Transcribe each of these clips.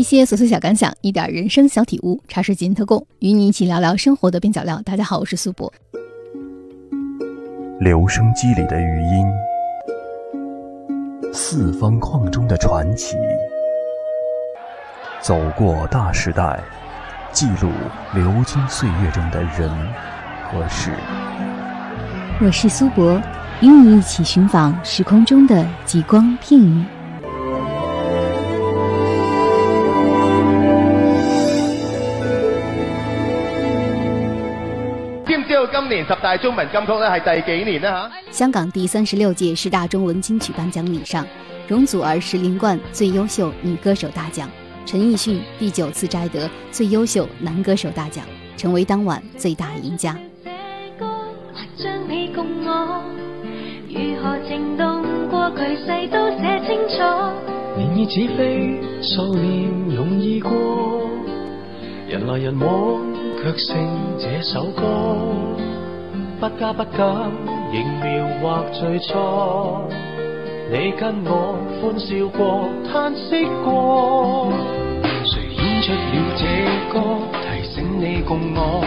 一些琐碎小感想，一点人生小体悟，茶水间特供，与你一起聊聊生活的边角料。大家好，我是苏博。留声机里的语音，四方框中的传奇，走过大时代，记录流金岁月中的人和事。我是苏博，与你一起寻访时空中的极光片语。年十大中文金曲咧系第几年呢？吓？香港第三十六届十大中文金曲颁奖礼上，容祖儿十连冠最优秀女歌手大奖，陈奕迅第九次摘得最优秀男歌手大奖，成为当晚最大赢家。人来人往，却剩这首歌。不加不减，仍描画最初。你跟我欢笑过，叹息过。谁演出了这歌，提醒你共我？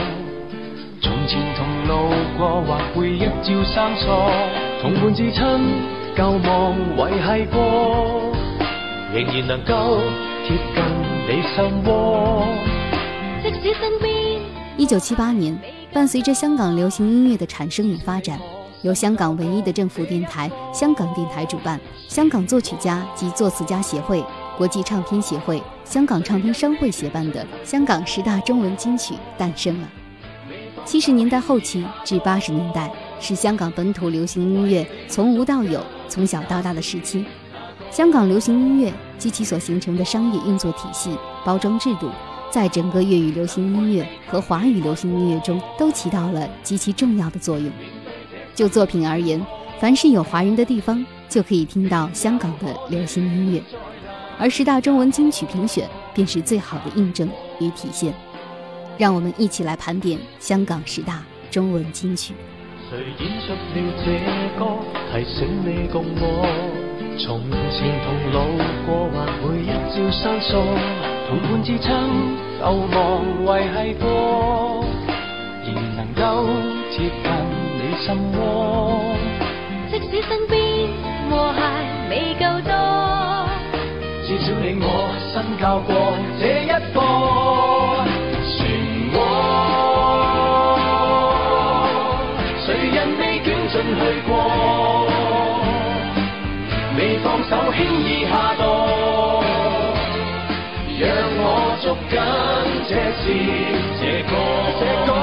从前同路过，或回忆照生疏。同伴至亲，旧梦维系过，仍然能够贴近你心窝。即使身边。一九七八年。伴随着香港流行音乐的产生与发展，由香港唯一的政府电台香港电台主办，香港作曲家及作词家协会、国际唱片协会、香港唱片商会协办的香港十大中文金曲诞生了。七十年代后期至八十年代是香港本土流行音乐从无到有、从小到大的时期。香港流行音乐及其所形成的商业运作体系、包装制度。在整个粤语流行音乐和华语流行音乐中，都起到了极其重要的作用。就作品而言，凡是有华人的地方，就可以听到香港的流行音乐，而十大中文金曲评选便是最好的印证与体现。让我们一起来盘点香港十大中文金曲。谁演出了这歌，提醒你共我，从前同路过，或回忆照生疏。同伴至亲，旧梦维系过，仍能够贴近你心窝。即使身边和谐未够多，至少你我新教过这一个漩涡。谁人未卷进去过？轻易下堕。让我捉紧这次这个，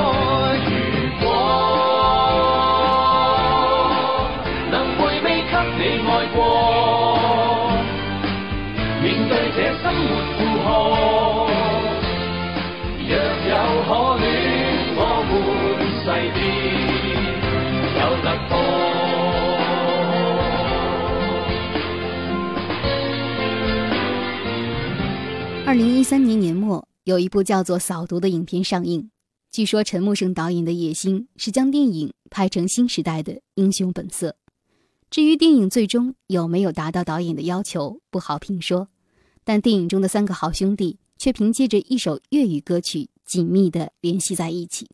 零一三年年末，有一部叫做《扫毒》的影片上映。据说陈木胜导演的野心是将电影拍成新时代的英雄本色。至于电影最终有没有达到导演的要求，不好评说。但电影中的三个好兄弟却凭借着一首粤语歌曲紧密地联系在一起。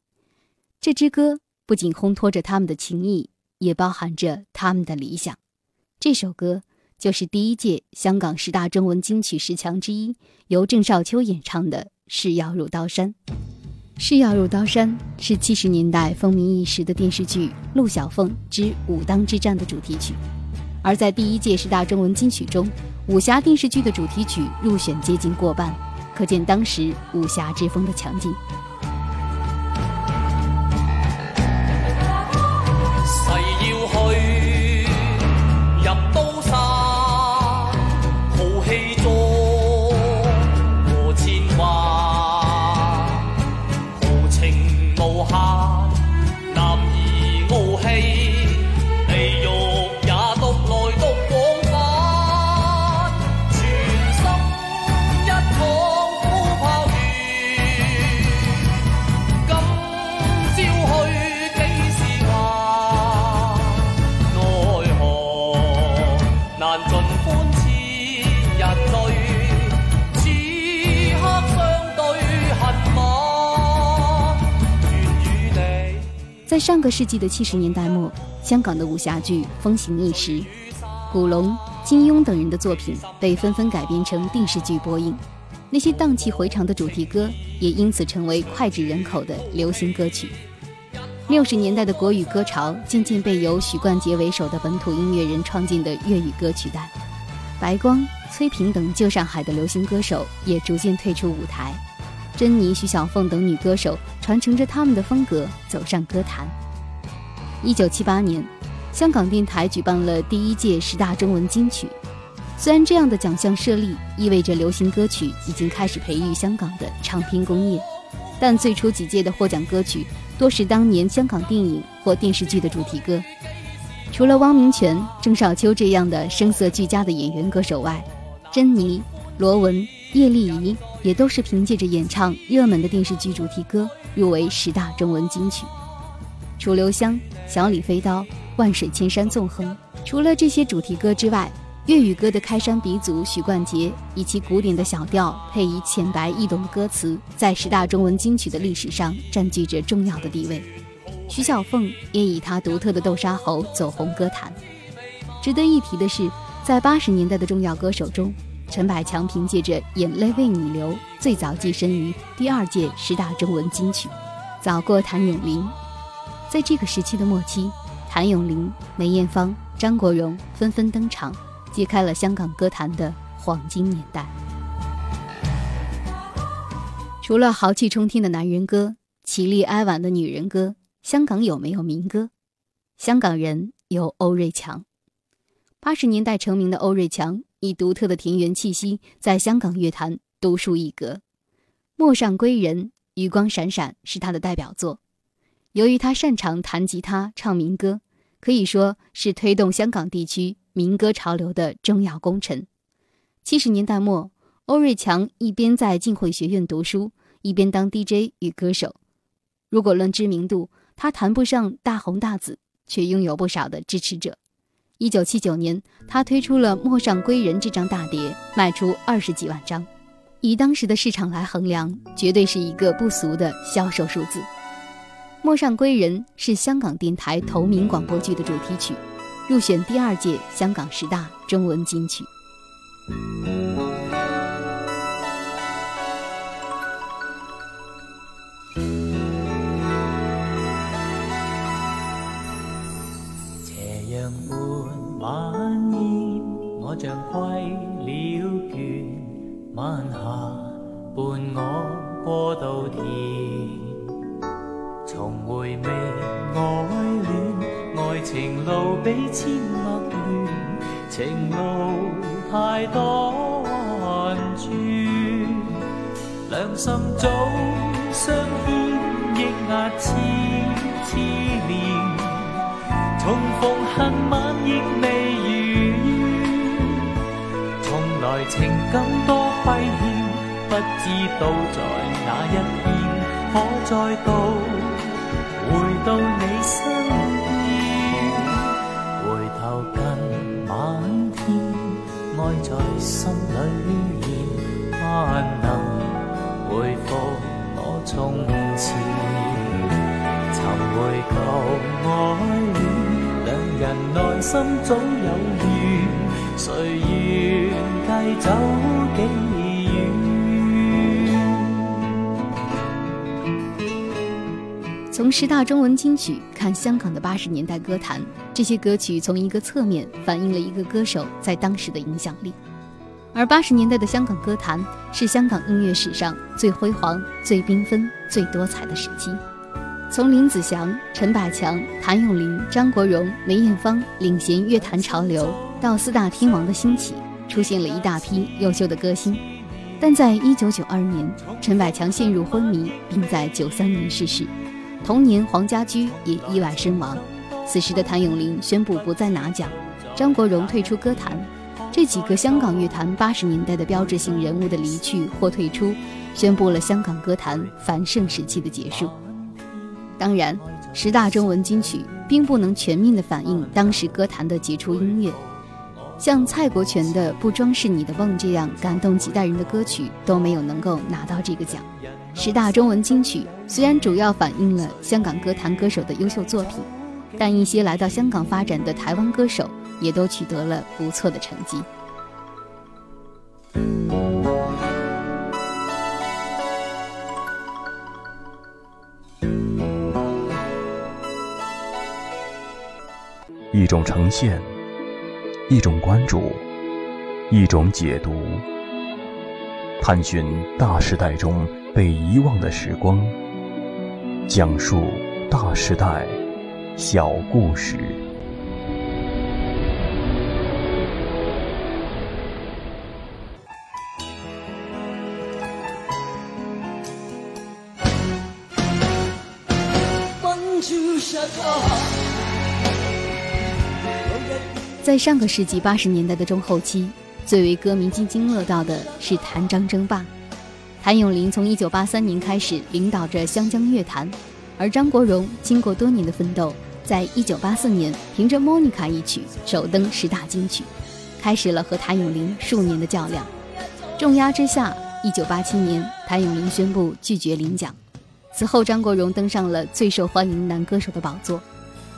这支歌不仅烘托着他们的情谊，也包含着他们的理想。这首歌。就是第一届香港十大中文金曲十强之一，由郑少秋演唱的《誓要入刀山》。《誓要入刀山》是七十年代风靡一时的电视剧《陆小凤之武当之战》的主题曲，而在第一届十大中文金曲中，武侠电视剧的主题曲入选接近过半，可见当时武侠之风的强劲。上个世纪的七十年代末，香港的武侠剧风行一时，古龙、金庸等人的作品被纷纷改编成电视剧播映，那些荡气回肠的主题歌也因此成为脍炙人口的流行歌曲。六十年代的国语歌潮渐渐被由许冠杰为首的本土音乐人创建的粤语歌取代，白光、崔萍等旧上海的流行歌手也逐渐退出舞台。珍妮、徐小凤等女歌手传承着他们的风格走上歌坛。一九七八年，香港电台举办了第一届十大中文金曲。虽然这样的奖项设立意味着流行歌曲已经开始培育香港的唱片工业，但最初几届的获奖歌曲多是当年香港电影或电视剧的主题歌。除了汪明荃、郑少秋这样的声色俱佳的演员歌手外，珍妮、罗文。叶丽仪也都是凭借着演唱热门的电视剧主题歌入围十大中文金曲，《楚留香》《小李飞刀》《万水千山纵横》。除了这些主题歌之外，粤语歌的开山鼻祖许冠杰以其古典的小调配以浅白易懂的歌词，在十大中文金曲的历史上占据着重要的地位。徐小凤也以她独特的豆沙喉走红歌坛。值得一提的是，在八十年代的重要歌手中。陈百强凭借着《眼泪为你流》最早跻身于第二届十大中文金曲，早过谭咏麟。在这个时期的末期，谭咏麟、梅艳芳、张国荣纷纷登场，揭开了香港歌坛的黄金年代。除了豪气冲天的男人歌、绮丽哀婉的女人歌，香港有没有民歌？香港人有欧瑞强。八十年代成名的欧瑞强。以独特的田园气息，在香港乐坛独树一格。《陌上归人》《余光闪闪》是他的代表作。由于他擅长弹吉他、唱民歌，可以说是推动香港地区民歌潮流的重要功臣。七十年代末，欧瑞强一边在浸会学院读书，一边当 DJ 与歌手。如果论知名度，他谈不上大红大紫，却拥有不少的支持者。一九七九年，他推出了《陌上归人》这张大碟，卖出二十几万张，以当时的市场来衡量，绝对是一个不俗的销售数字。《陌上归人》是香港电台同名广播剧的主题曲，入选第二届香港十大中文金曲。斜阳伴晚烟，我像归了倦，晚霞伴我过稻田，重回味爱恋，爱情路比千陌乱，情路太多弯转，两心早相牵，抑压千千亦未。情感多亏欠，不知道在哪一天可再度回到你身边。回头近晚天，爱在心里现，盼能回复我从前，寻回旧爱恋，人心早有缘，谁愿？走几远？从十大中文金曲看香港的八十年代歌坛，这些歌曲从一个侧面反映了一个歌手在当时的影响力。而八十年代的香港歌坛是香港音乐史上最辉煌、最缤纷、最多彩的时期。从林子祥、陈百强、谭咏麟、张国荣、梅艳芳领衔乐坛潮流，到四大天王的兴起。出现了一大批优秀的歌星，但在一九九二年，陈百强陷入昏迷，并在九三年逝世。同年，黄家驹也意外身亡。此时的谭咏麟宣布不再拿奖，张国荣退出歌坛。这几个香港乐坛八十年代的标志性人物的离去或退出，宣布了香港歌坛繁盛时期的结束。当然，十大中文金曲并不能全面地反映当时歌坛的杰出音乐。像蔡国权的《不装饰你的梦》这样感动几代人的歌曲都没有能够拿到这个奖。十大中文金曲虽然主要反映了香港歌坛歌手的优秀作品，但一些来到香港发展的台湾歌手也都取得了不错的成绩。一种呈现，一种关注，一种解读，探寻大时代中被遗忘的时光，讲述大时代小故事。在上个世纪八十年代的中后期，最为歌迷津津乐道的是谭张争霸。谭咏麟从一九八三年开始领导着湘江乐坛，而张国荣经过多年的奋斗，在一九八四年凭着《莫妮卡》一曲首登十大金曲，开始了和谭咏麟数年的较量。重压之下，一九八七年谭咏麟宣布拒绝领奖，此后张国荣登上了最受欢迎男歌手的宝座。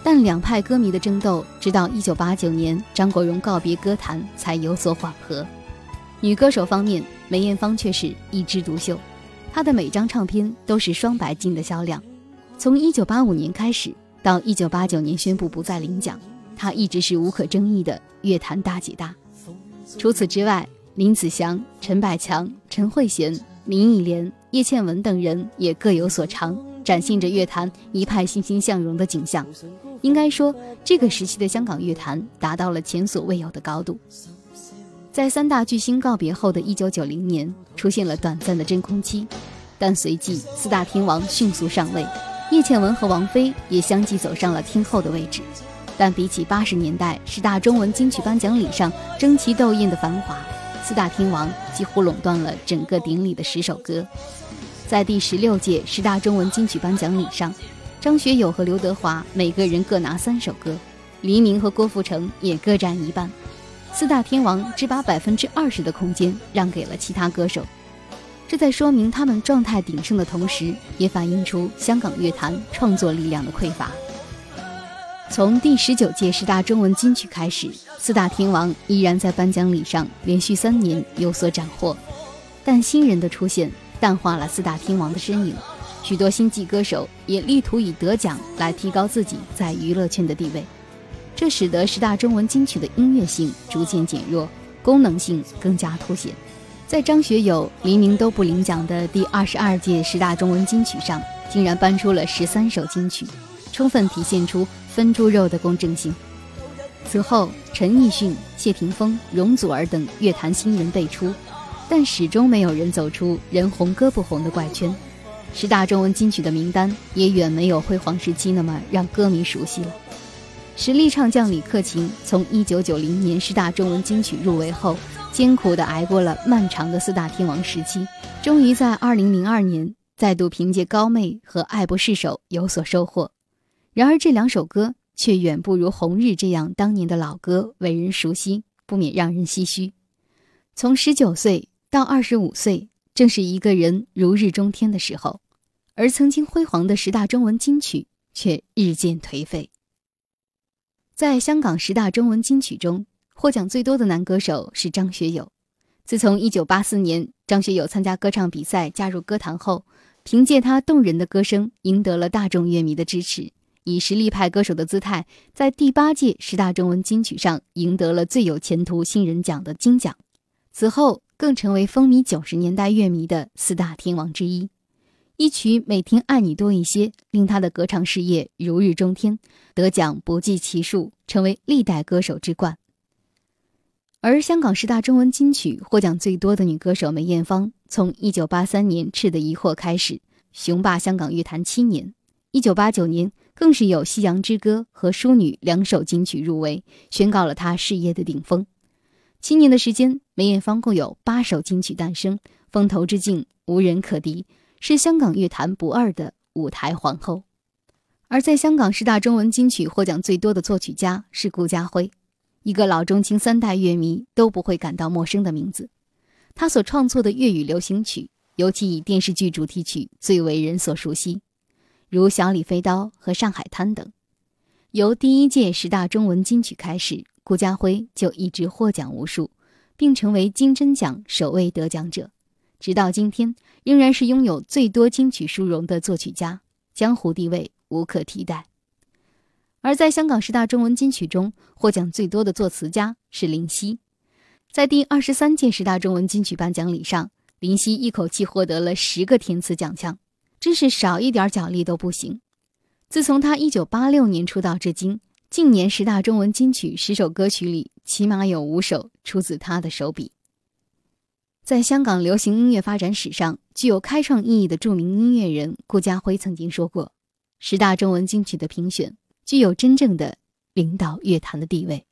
但两派歌迷的争斗，直到一九八九年张国荣告别歌坛才有所缓和。女歌手方面，梅艳芳却是一枝独秀，她的每张唱片都是双白金的销量。从一九八五年开始到一九八九年宣布不再领奖，她一直是无可争议的乐坛大姐大。除此之外，林子祥、陈百强、陈慧娴、林忆莲、叶倩文等人也各有所长，展现着乐坛一派欣欣向荣的景象。应该说，这个时期的香港乐坛达到了前所未有的高度。在三大巨星告别后的一九九零年，出现了短暂的真空期，但随即四大天王迅速上位，叶倩文和王菲也相继走上了天后的位置。但比起八十年代十大中文金曲颁奖礼上争奇斗艳的繁华，四大天王几乎垄断了整个典礼的十首歌。在第十六届十大中文金曲颁奖礼上。张学友和刘德华每个人各拿三首歌，黎明和郭富城也各占一半，四大天王只把百分之二十的空间让给了其他歌手，这在说明他们状态鼎盛的同时，也反映出香港乐坛创作力量的匮乏。从第十九届十大中文金曲开始，四大天王依然在颁奖礼上连续三年有所斩获，但新人的出现淡化了四大天王的身影。许多星际歌手也力图以得奖来提高自己在娱乐圈的地位，这使得十大中文金曲的音乐性逐渐减弱，功能性更加凸显。在张学友、黎明都不领奖的第二十二届十大中文金曲上，竟然搬出了十三首金曲，充分体现出分猪肉的公正性。此后，陈奕迅、谢霆锋、容祖儿等乐坛新人辈出，但始终没有人走出人红歌不红的怪圈。十大中文金曲的名单也远没有辉煌时期那么让歌迷熟悉了。实力唱将李克勤从1990年十大中文金曲入围后，艰苦地挨过了漫长的四大天王时期，终于在2002年再度凭借《高妹》和《爱不释手》有所收获。然而这两首歌却远不如《红日》这样当年的老歌为人熟悉，不免让人唏嘘。从19岁到25岁。正是一个人如日中天的时候，而曾经辉煌的十大中文金曲却日渐颓废。在香港十大中文金曲中，获奖最多的男歌手是张学友。自从1984年张学友参加歌唱比赛加入歌坛后，凭借他动人的歌声赢得了大众乐迷的支持，以实力派歌手的姿态，在第八届十大中文金曲上赢得了最有前途新人奖的金奖。此后。更成为风靡九十年代乐迷的四大天王之一，一曲《每天爱你多一些》令他的歌唱事业如日中天，得奖不计其数，成为历代歌手之冠。而香港十大中文金曲获奖最多的女歌手梅艳芳，从一九八三年《赤的疑惑》开始，雄霸香港乐坛七年，一九八九年更是有《夕阳之歌》和《淑女》两首金曲入围，宣告了她事业的顶峰。七年的时间，梅艳芳共有八首金曲诞生，风头之劲无人可敌，是香港乐坛不二的舞台皇后。而在香港十大中文金曲获奖最多的作曲家是顾嘉辉，一个老中青三代乐迷都不会感到陌生的名字。他所创作的粤语流行曲，尤其以电视剧主题曲最为人所熟悉，如《小李飞刀》和《上海滩》等。由第一届十大中文金曲开始，顾嘉辉就一直获奖无数，并成为金针奖首位得奖者。直到今天，仍然是拥有最多金曲殊荣的作曲家，江湖地位无可替代。而在香港十大中文金曲中，获奖最多的作词家是林夕。在第二十三届十大中文金曲颁奖礼上，林夕一口气获得了十个填词奖项，真是少一点奖励都不行。自从他一九八六年出道至今，近年十大中文金曲十首歌曲里，起码有五首出自他的手笔。在香港流行音乐发展史上具有开创意义的著名音乐人顾嘉辉曾经说过：“十大中文金曲的评选具有真正的领导乐坛的地位。”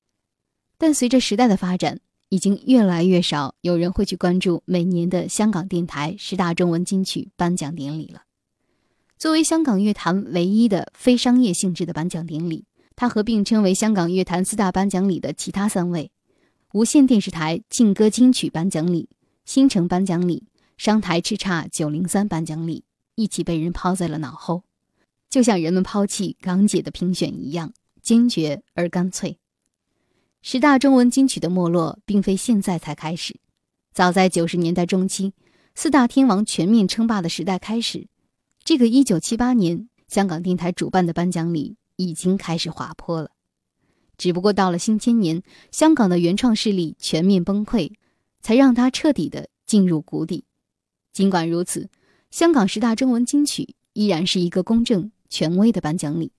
但随着时代的发展，已经越来越少有人会去关注每年的香港电台十大中文金曲颁奖典礼了。作为香港乐坛唯一的非商业性质的颁奖典礼，它合并称为香港乐坛四大颁奖礼的其他三位：无线电视台劲歌金曲颁奖礼、新城颁奖礼、商台叱咤九零三颁奖礼，一起被人抛在了脑后，就像人们抛弃港姐的评选一样，坚决而干脆。十大中文金曲的没落，并非现在才开始。早在九十年代中期，四大天王全面称霸的时代开始，这个一九七八年香港电台主办的颁奖礼已经开始滑坡了。只不过到了新千年，香港的原创势力全面崩溃，才让它彻底的进入谷底。尽管如此，香港十大中文金曲依然是一个公正、权威的颁奖礼。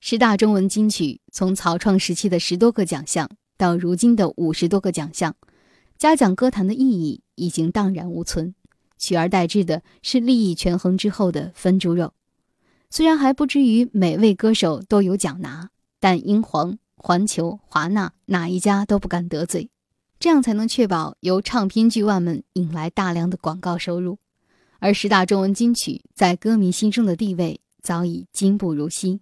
十大中文金曲从草创时期的十多个奖项。到如今的五十多个奖项，嘉奖歌坛的意义已经荡然无存，取而代之的是利益权衡之后的分猪肉。虽然还不至于每位歌手都有奖拿，但英皇、环球、华纳哪一家都不敢得罪，这样才能确保由唱片巨腕们引来大量的广告收入。而十大中文金曲在歌迷心中的地位早已今不如昔。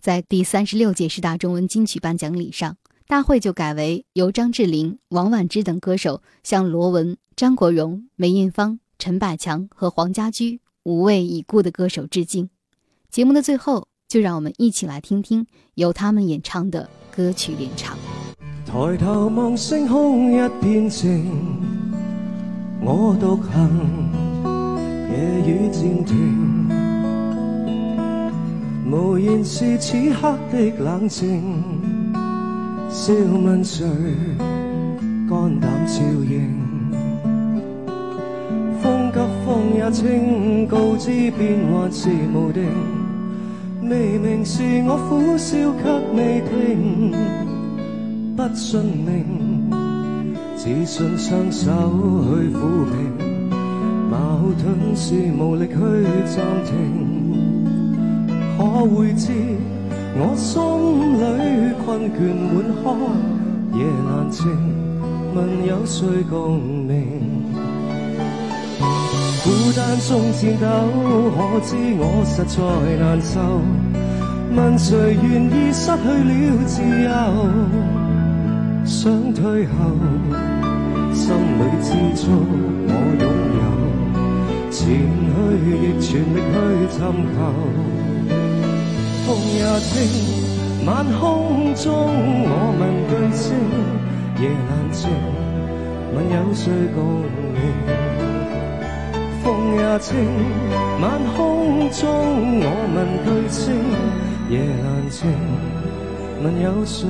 在第三十六届十大中文金曲颁奖礼上。大会就改为由张智霖、王菀之等歌手向罗文、张国荣、梅艳芳、陈百强和黄家驹五位已故的歌手致敬。节目的最后，就让我们一起来听听由他们演唱的歌曲联唱。抬头望星空一片静，我独行，夜雨渐停，无言是此刻的冷静。笑问谁肝胆照应？风急风也清，告知变幻是无定。未明是我苦笑却未停，不信命，只信双手去抚平。矛盾是无力去暂停，可会知？我心里困倦满腔，夜难静，问有谁共鸣？孤单中颤抖，可知我实在难受？问谁愿意失去了自由？想退后，心里知足我拥有，前去亦全力去寻求。风也清，晚空中我问句星，夜阑静，问有谁共鸣？风也清，晚空中我问句星，夜阑静，问有谁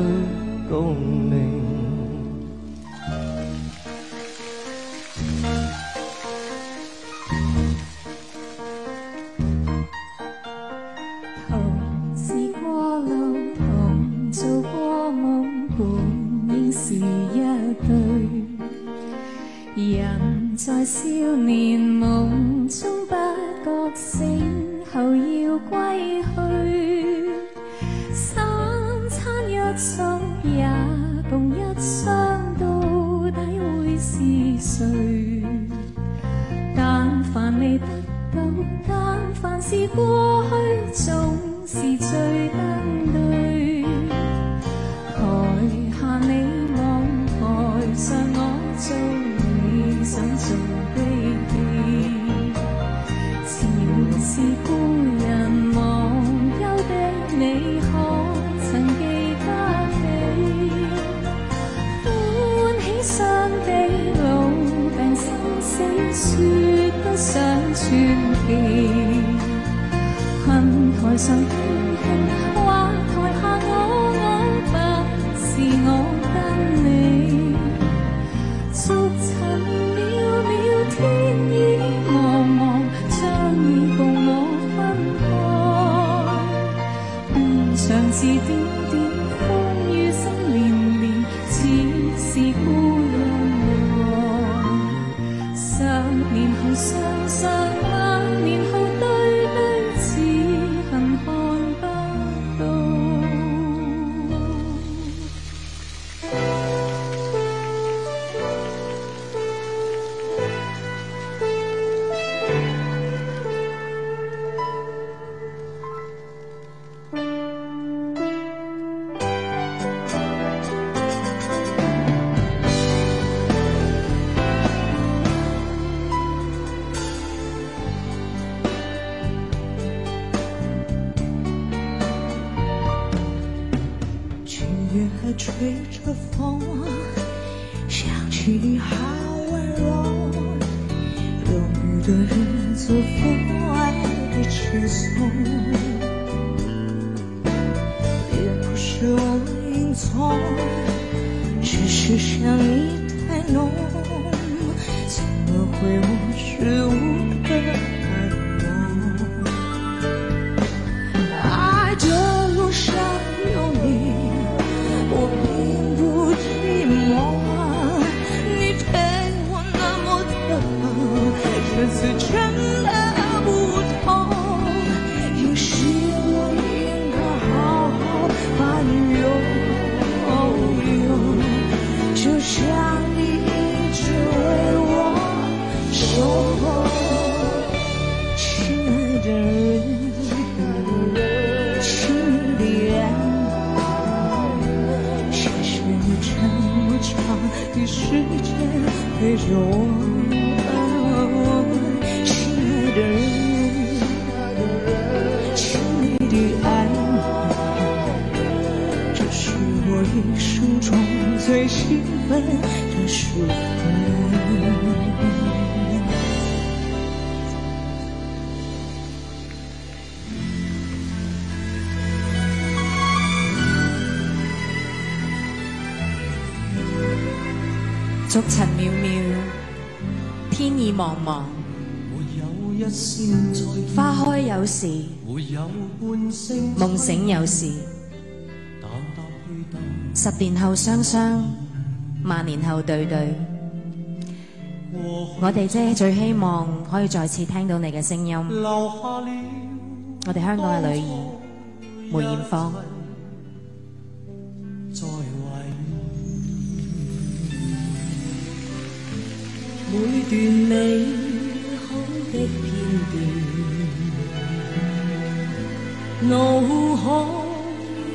共鸣？的记前事故人忘忧的你可曾记得起欢喜伤悲老病生死说不上传奇恨台上隐从，只是想你太浓，怎么会时间陪着我。花开有时，梦醒有时。十年后双双，万年后对对。我哋姐最希望可以再次听到你嘅声音。我哋香港嘅女儿梅艳芳。每段美好的段，脑海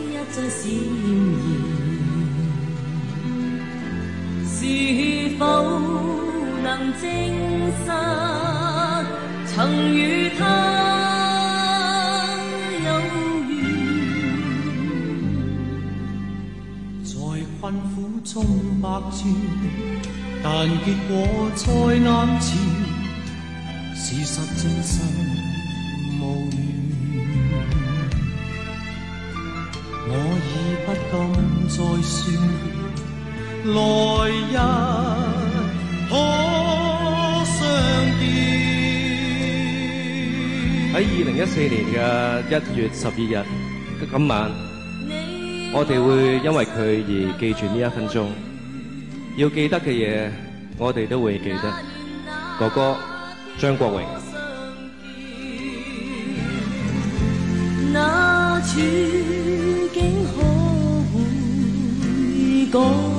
一再闪现，是否能证实曾与他有缘？在困苦中百转。但结果在眼前，我已不敢再说，来日可相见。喺二零一四年嘅一月十二日今晚，我哋会因为佢而记住呢一分钟。要記得嘅嘢，我哋都會記得。哥哥张国荣。那处境可会改？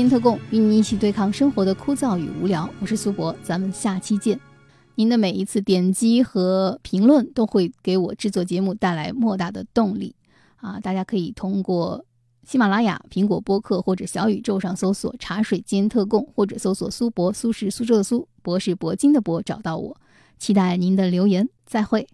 间特供，与你一起对抗生活的枯燥与无聊。我是苏博，咱们下期见。您的每一次点击和评论都会给我制作节目带来莫大的动力啊！大家可以通过喜马拉雅、苹果播客或者小宇宙上搜索“茶水间特供”，或者搜索“苏博”，苏是苏州的苏，博是铂金的博，找到我。期待您的留言，再会。